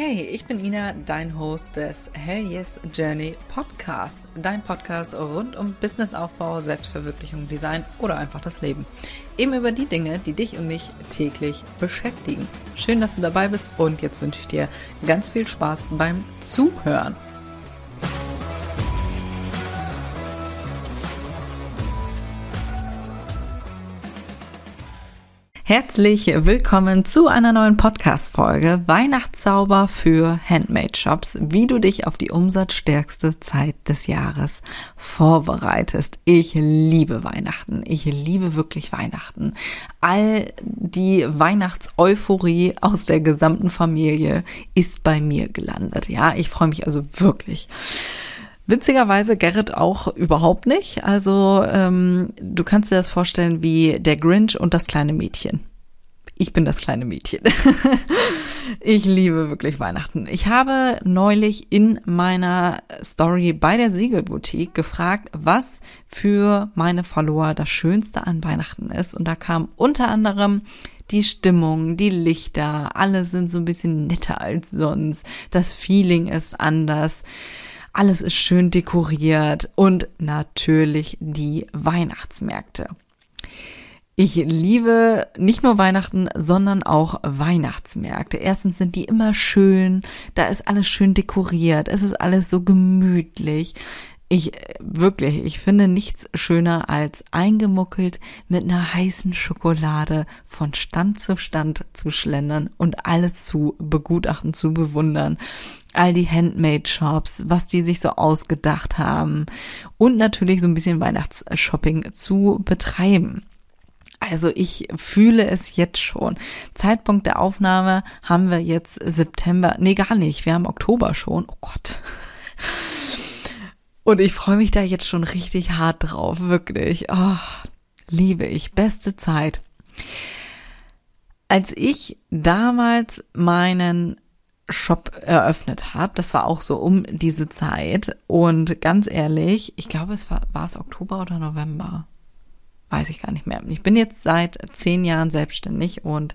Hey, ich bin Ina, dein Host des Hell Yes Journey Podcast. Dein Podcast rund um Businessaufbau, Selbstverwirklichung, Design oder einfach das Leben. Eben über die Dinge, die dich und mich täglich beschäftigen. Schön, dass du dabei bist und jetzt wünsche ich dir ganz viel Spaß beim Zuhören. Herzlich willkommen zu einer neuen Podcast-Folge Weihnachtszauber für Handmade-Shops, wie du dich auf die umsatzstärkste Zeit des Jahres vorbereitest. Ich liebe Weihnachten. Ich liebe wirklich Weihnachten. All die Weihnachtseuphorie aus der gesamten Familie ist bei mir gelandet. Ja, ich freue mich also wirklich. Witzigerweise Gerrit auch überhaupt nicht. Also ähm, du kannst dir das vorstellen wie der Grinch und das kleine Mädchen. Ich bin das kleine Mädchen. ich liebe wirklich Weihnachten. Ich habe neulich in meiner Story bei der Siegelboutique gefragt, was für meine Follower das Schönste an Weihnachten ist. Und da kam unter anderem die Stimmung, die Lichter, alle sind so ein bisschen netter als sonst. Das Feeling ist anders. Alles ist schön dekoriert und natürlich die Weihnachtsmärkte. Ich liebe nicht nur Weihnachten, sondern auch Weihnachtsmärkte. Erstens sind die immer schön, da ist alles schön dekoriert, es ist alles so gemütlich. Ich wirklich, ich finde nichts schöner als eingemuckelt mit einer heißen Schokolade von Stand zu Stand zu schlendern und alles zu begutachten, zu bewundern. All die Handmade-Shops, was die sich so ausgedacht haben und natürlich so ein bisschen Weihnachtsshopping zu betreiben. Also ich fühle es jetzt schon. Zeitpunkt der Aufnahme haben wir jetzt September. Nee, gar nicht. Wir haben Oktober schon. Oh Gott. Und ich freue mich da jetzt schon richtig hart drauf, wirklich. Oh, liebe ich, beste Zeit. Als ich damals meinen Shop eröffnet habe, das war auch so um diese Zeit und ganz ehrlich, ich glaube, es war, war es Oktober oder November weiß ich gar nicht mehr. Ich bin jetzt seit zehn Jahren selbstständig und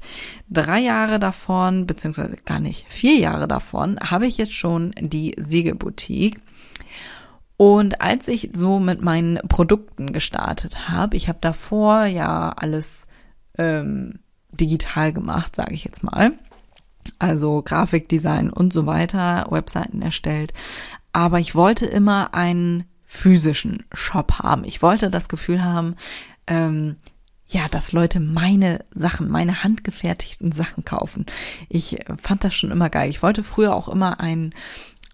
drei Jahre davon, beziehungsweise gar nicht, vier Jahre davon, habe ich jetzt schon die Siegelboutique. Und als ich so mit meinen Produkten gestartet habe, ich habe davor ja alles ähm, digital gemacht, sage ich jetzt mal. Also Grafikdesign und so weiter, Webseiten erstellt. Aber ich wollte immer einen physischen Shop haben. Ich wollte das Gefühl haben, ähm, ja, dass Leute meine Sachen, meine handgefertigten Sachen kaufen. Ich fand das schon immer geil. Ich wollte früher auch immer ein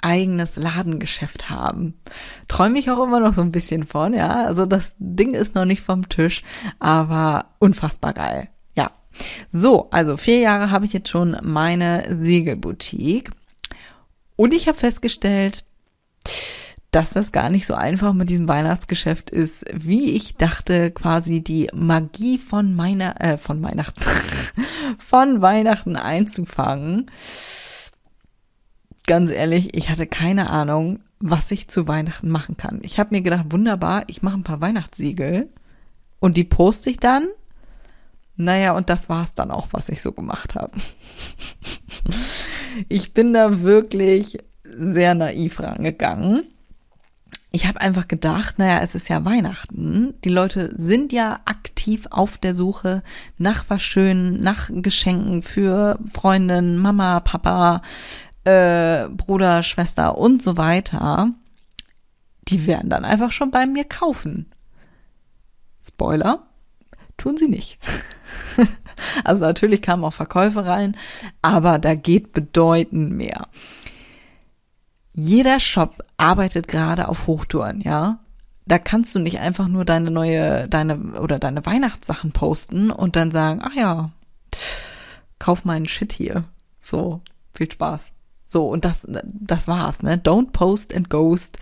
eigenes Ladengeschäft haben. Träume ich auch immer noch so ein bisschen von, ja. Also das Ding ist noch nicht vom Tisch, aber unfassbar geil. Ja. So, also vier Jahre habe ich jetzt schon meine Segelboutique. Und ich habe festgestellt, dass das gar nicht so einfach mit diesem Weihnachtsgeschäft ist, wie ich dachte, quasi die Magie von meiner, äh, von Weihnachten, von Weihnachten einzufangen. Ganz ehrlich, ich hatte keine Ahnung, was ich zu Weihnachten machen kann. Ich habe mir gedacht, wunderbar, ich mache ein paar Weihnachtssiegel und die poste ich dann. Naja, und das war's dann auch, was ich so gemacht habe. ich bin da wirklich sehr naiv rangegangen ich habe einfach gedacht, naja, es ist ja Weihnachten. Die Leute sind ja aktiv auf der Suche nach was Schönen, nach Geschenken für Freundin, Mama, Papa, äh, Bruder, Schwester und so weiter. Die werden dann einfach schon bei mir kaufen. Spoiler, tun sie nicht. also natürlich kamen auch Verkäufe rein, aber da geht bedeutend mehr jeder Shop arbeitet gerade auf Hochtouren, ja. Da kannst du nicht einfach nur deine neue, deine oder deine Weihnachtssachen posten und dann sagen, ach ja, kauf meinen Shit hier. So, viel Spaß. So, und das, das war's, ne? Don't post and ghost.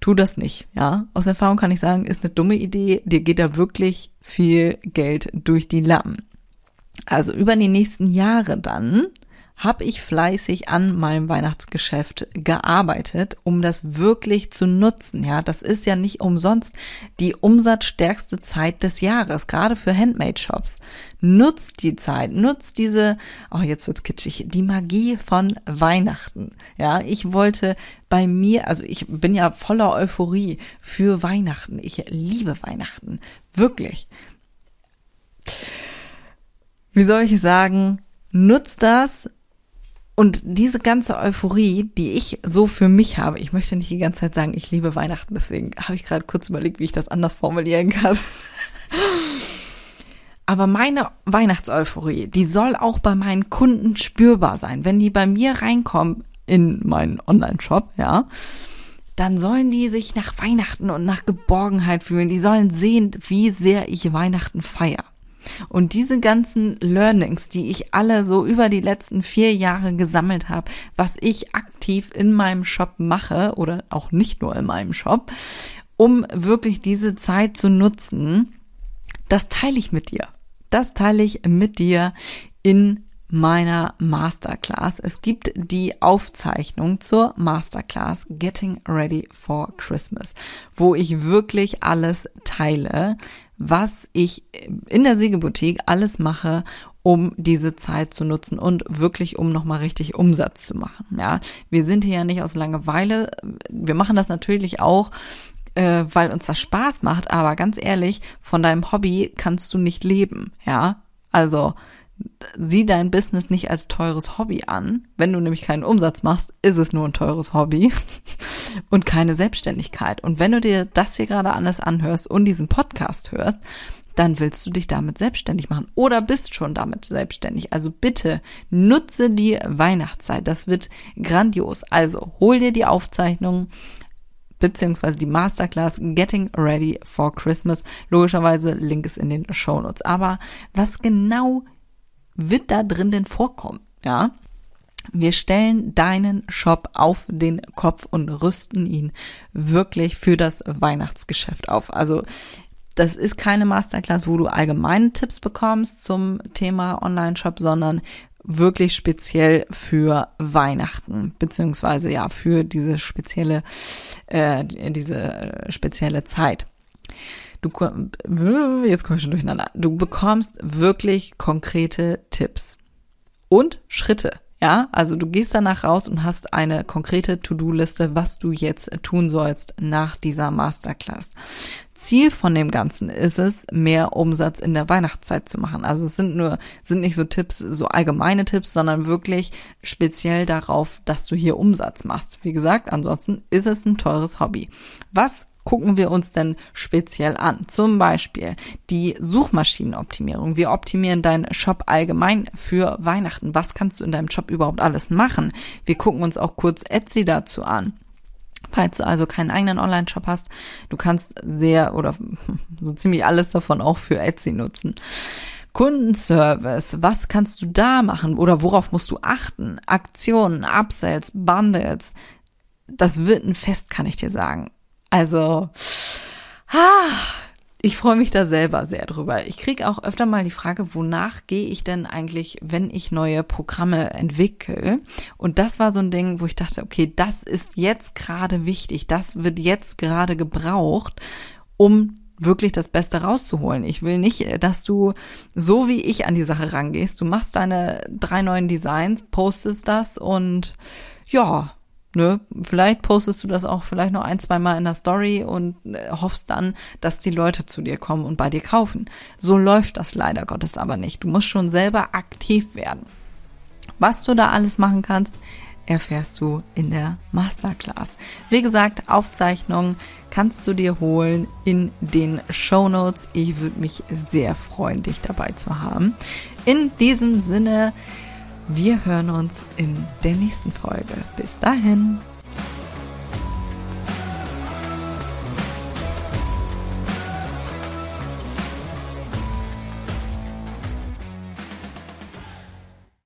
Tu das nicht, ja. Aus Erfahrung kann ich sagen, ist eine dumme Idee. Dir geht da wirklich viel Geld durch die Lappen. Also über die nächsten Jahre dann habe ich fleißig an meinem Weihnachtsgeschäft gearbeitet, um das wirklich zu nutzen. Ja, das ist ja nicht umsonst die umsatzstärkste Zeit des Jahres, gerade für Handmade-Shops. Nutzt die Zeit, nutzt diese, oh, jetzt wird's kitschig, die Magie von Weihnachten. Ja, ich wollte bei mir, also ich bin ja voller Euphorie für Weihnachten. Ich liebe Weihnachten. Wirklich. Wie soll ich sagen? Nutzt das, und diese ganze Euphorie, die ich so für mich habe, ich möchte nicht die ganze Zeit sagen, ich liebe Weihnachten, deswegen habe ich gerade kurz überlegt, wie ich das anders formulieren kann. Aber meine Weihnachtseuphorie, die soll auch bei meinen Kunden spürbar sein. Wenn die bei mir reinkommen in meinen Online-Shop, ja, dann sollen die sich nach Weihnachten und nach Geborgenheit fühlen. Die sollen sehen, wie sehr ich Weihnachten feiere. Und diese ganzen Learnings, die ich alle so über die letzten vier Jahre gesammelt habe, was ich aktiv in meinem Shop mache oder auch nicht nur in meinem Shop, um wirklich diese Zeit zu nutzen, das teile ich mit dir. Das teile ich mit dir in meiner Masterclass. Es gibt die Aufzeichnung zur Masterclass Getting Ready for Christmas, wo ich wirklich alles teile, was ich in der Sägeboutique alles mache, um diese Zeit zu nutzen und wirklich um nochmal richtig Umsatz zu machen. Ja, wir sind hier ja nicht aus Langeweile. Wir machen das natürlich auch, äh, weil uns das Spaß macht. Aber ganz ehrlich, von deinem Hobby kannst du nicht leben. Ja, also sieh dein Business nicht als teures Hobby an. Wenn du nämlich keinen Umsatz machst, ist es nur ein teures Hobby und keine Selbstständigkeit. Und wenn du dir das hier gerade alles anhörst und diesen Podcast hörst, dann willst du dich damit selbstständig machen oder bist schon damit selbstständig. Also bitte nutze die Weihnachtszeit. Das wird grandios. Also hol dir die Aufzeichnung beziehungsweise die Masterclass Getting Ready for Christmas. Logischerweise Link ist in den Show Notes. Aber was genau wird da drin denn vorkommen? Ja. Wir stellen deinen Shop auf den Kopf und rüsten ihn wirklich für das Weihnachtsgeschäft auf. Also das ist keine Masterclass, wo du allgemeine Tipps bekommst zum Thema Online-Shop, sondern wirklich speziell für Weihnachten, beziehungsweise ja für diese spezielle, äh, diese spezielle Zeit. Du, jetzt komme ich schon durcheinander. Du bekommst wirklich konkrete Tipps und Schritte. Ja, also du gehst danach raus und hast eine konkrete To-Do-Liste, was du jetzt tun sollst nach dieser Masterclass. Ziel von dem Ganzen ist es, mehr Umsatz in der Weihnachtszeit zu machen. Also es sind nur, sind nicht so Tipps, so allgemeine Tipps, sondern wirklich speziell darauf, dass du hier Umsatz machst. Wie gesagt, ansonsten ist es ein teures Hobby. Was gucken wir uns denn speziell an? Zum Beispiel die Suchmaschinenoptimierung. Wir optimieren deinen Shop allgemein für Weihnachten. Was kannst du in deinem Shop überhaupt alles machen? Wir gucken uns auch kurz Etsy dazu an. Falls du also keinen eigenen Online-Shop hast, du kannst sehr oder so ziemlich alles davon auch für Etsy nutzen. Kundenservice, was kannst du da machen oder worauf musst du achten? Aktionen, Upsells, Bundles. Das wird ein Fest, kann ich dir sagen. Also, ah, ich freue mich da selber sehr drüber. Ich kriege auch öfter mal die Frage, wonach gehe ich denn eigentlich, wenn ich neue Programme entwickle? Und das war so ein Ding, wo ich dachte, okay, das ist jetzt gerade wichtig, das wird jetzt gerade gebraucht, um wirklich das Beste rauszuholen. Ich will nicht, dass du so wie ich an die Sache rangehst. Du machst deine drei neuen Designs, postest das und ja, Ne, vielleicht postest du das auch vielleicht noch ein, zwei Mal in der Story und äh, hoffst dann, dass die Leute zu dir kommen und bei dir kaufen. So läuft das leider Gottes aber nicht. Du musst schon selber aktiv werden. Was du da alles machen kannst, erfährst du in der Masterclass. Wie gesagt, Aufzeichnungen kannst du dir holen in den Show Notes. Ich würde mich sehr freuen, dich dabei zu haben. In diesem Sinne, wir hören uns in der nächsten Folge. Bis dahin.